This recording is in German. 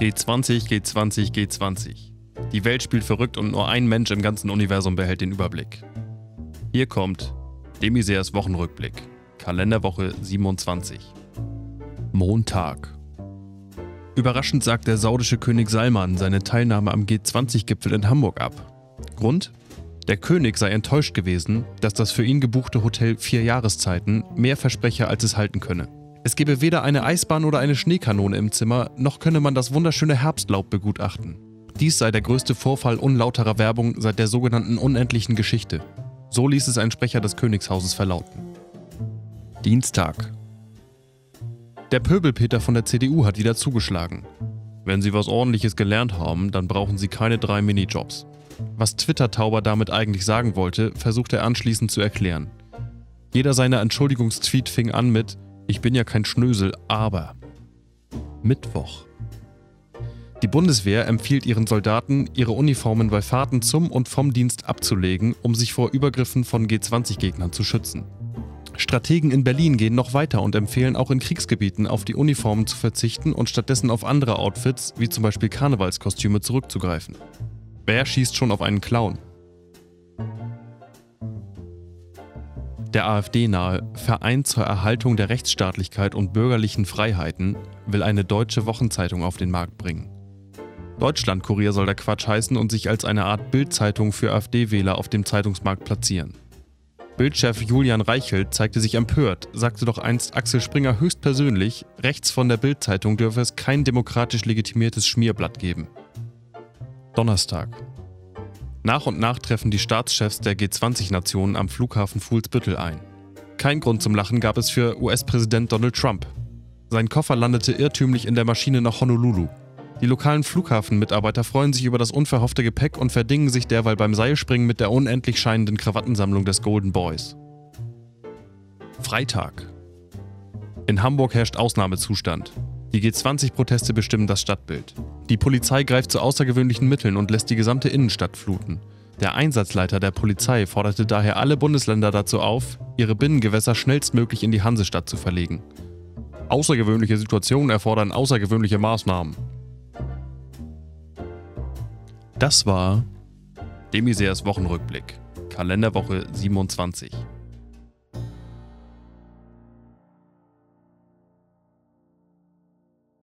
G20, G20, G20. Die Welt spielt verrückt und nur ein Mensch im ganzen Universum behält den Überblick. Hier kommt Demiseers Wochenrückblick. Kalenderwoche 27. Montag. Überraschend sagt der saudische König Salman seine Teilnahme am G20-Gipfel in Hamburg ab. Grund? Der König sei enttäuscht gewesen, dass das für ihn gebuchte Hotel vier Jahreszeiten mehr verspreche, als es halten könne. Es gebe weder eine Eisbahn oder eine Schneekanone im Zimmer, noch könne man das wunderschöne Herbstlaub begutachten. Dies sei der größte Vorfall unlauterer Werbung seit der sogenannten unendlichen Geschichte. So ließ es ein Sprecher des Königshauses verlauten. Dienstag. Der Pöbelpeter von der CDU hat wieder zugeschlagen. Wenn Sie was ordentliches gelernt haben, dann brauchen Sie keine drei Minijobs. Was Twitter-Tauber damit eigentlich sagen wollte, versucht er anschließend zu erklären. Jeder seiner Entschuldigungstweet fing an mit Ich bin ja kein Schnösel, aber. Mittwoch. Die Bundeswehr empfiehlt ihren Soldaten, ihre Uniformen bei Fahrten zum und vom Dienst abzulegen, um sich vor Übergriffen von G20-Gegnern zu schützen. Strategen in Berlin gehen noch weiter und empfehlen auch in Kriegsgebieten auf die Uniformen zu verzichten und stattdessen auf andere Outfits, wie zum Beispiel Karnevalskostüme, zurückzugreifen. Wer schießt schon auf einen Clown? Der AfD-nahe Verein zur Erhaltung der Rechtsstaatlichkeit und bürgerlichen Freiheiten will eine deutsche Wochenzeitung auf den Markt bringen. Deutschlandkurier soll der Quatsch heißen und sich als eine Art Bildzeitung für AfD-Wähler auf dem Zeitungsmarkt platzieren. Bildchef Julian Reichelt zeigte sich empört, sagte doch einst Axel Springer höchstpersönlich, rechts von der Bildzeitung dürfe es kein demokratisch legitimiertes Schmierblatt geben. Donnerstag. Nach und nach treffen die Staatschefs der G20-Nationen am Flughafen Fuhlsbüttel ein. Kein Grund zum Lachen gab es für US-Präsident Donald Trump. Sein Koffer landete irrtümlich in der Maschine nach Honolulu. Die lokalen Flughafenmitarbeiter freuen sich über das unverhoffte Gepäck und verdingen sich derweil beim Seilspringen mit der unendlich scheinenden Krawattensammlung des Golden Boys. Freitag. In Hamburg herrscht Ausnahmezustand. Die G20-Proteste bestimmen das Stadtbild. Die Polizei greift zu außergewöhnlichen Mitteln und lässt die gesamte Innenstadt fluten. Der Einsatzleiter der Polizei forderte daher alle Bundesländer dazu auf, ihre Binnengewässer schnellstmöglich in die Hansestadt zu verlegen. Außergewöhnliche Situationen erfordern außergewöhnliche Maßnahmen. Das war Demiseers Wochenrückblick, Kalenderwoche 27.